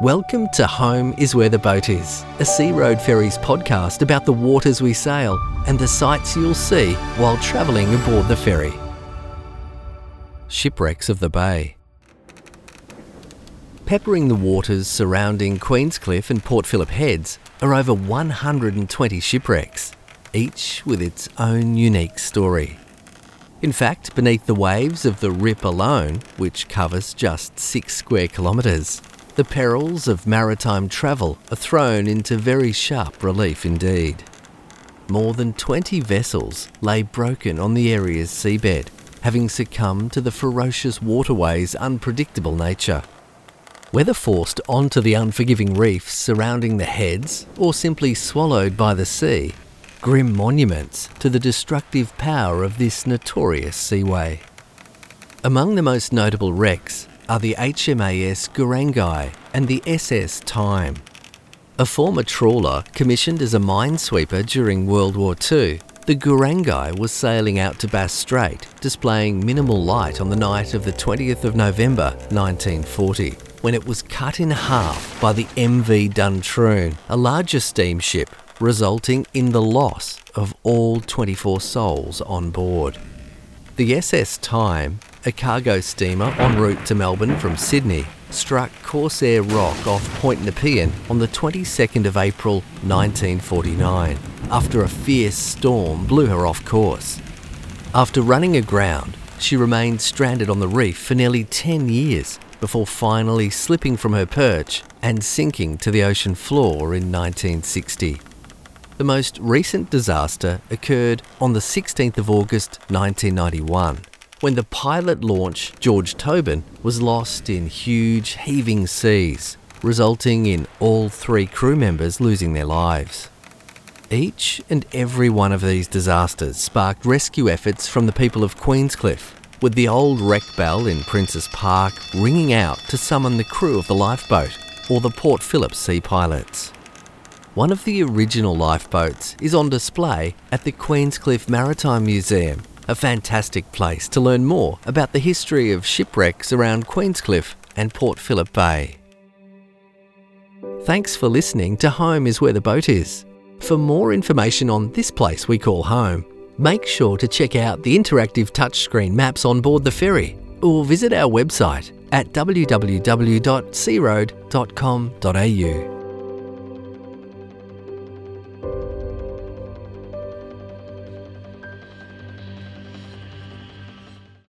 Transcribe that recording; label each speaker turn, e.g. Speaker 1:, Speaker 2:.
Speaker 1: Welcome to Home is Where the Boat Is, a Searoad Ferries podcast about the waters we sail and the sights you'll see while travelling aboard the ferry. Shipwrecks of the Bay. Peppering the waters surrounding Queenscliff and Port Phillip Heads are over 120 shipwrecks, each with its own unique story. In fact, beneath the waves of the Rip alone, which covers just six square kilometres, the perils of maritime travel are thrown into very sharp relief indeed. More than 20 vessels lay broken on the area's seabed, having succumbed to the ferocious waterway's unpredictable nature. Whether forced onto the unforgiving reefs surrounding the heads or simply swallowed by the sea, grim monuments to the destructive power of this notorious seaway. Among the most notable wrecks are the HMAS Goorangai and the SS Time. A former trawler commissioned as a minesweeper during World War II, the Goorangai was sailing out to Bass Strait, displaying minimal light on the night of the 20th of November 1940, when it was cut in half by the MV Duntroon, a larger steamship resulting in the loss of all 24 souls on board. The SS Time, a cargo steamer en route to Melbourne from Sydney, struck Corsair Rock off Point Nepean on the 22nd of April 1949 after a fierce storm blew her off course. After running aground, she remained stranded on the reef for nearly 10 years before finally slipping from her perch and sinking to the ocean floor in 1960. The most recent disaster occurred on the 16th of August 1991 when the pilot launch George Tobin was lost in huge heaving seas, resulting in all three crew members losing their lives. Each and every one of these disasters sparked rescue efforts from the people of Queenscliff, with the old wreck bell in Princess Park ringing out to summon the crew of the lifeboat or the Port Phillip Sea Pilots. One of the original lifeboats is on display at the Queenscliff Maritime Museum, a fantastic place to learn more about the history of shipwrecks around Queenscliff and Port Phillip Bay. Thanks for listening to Home is Where the Boat Is. For more information on this place we call home, make sure to check out the interactive touchscreen maps on board the ferry or visit our website at www.searoad.com.au.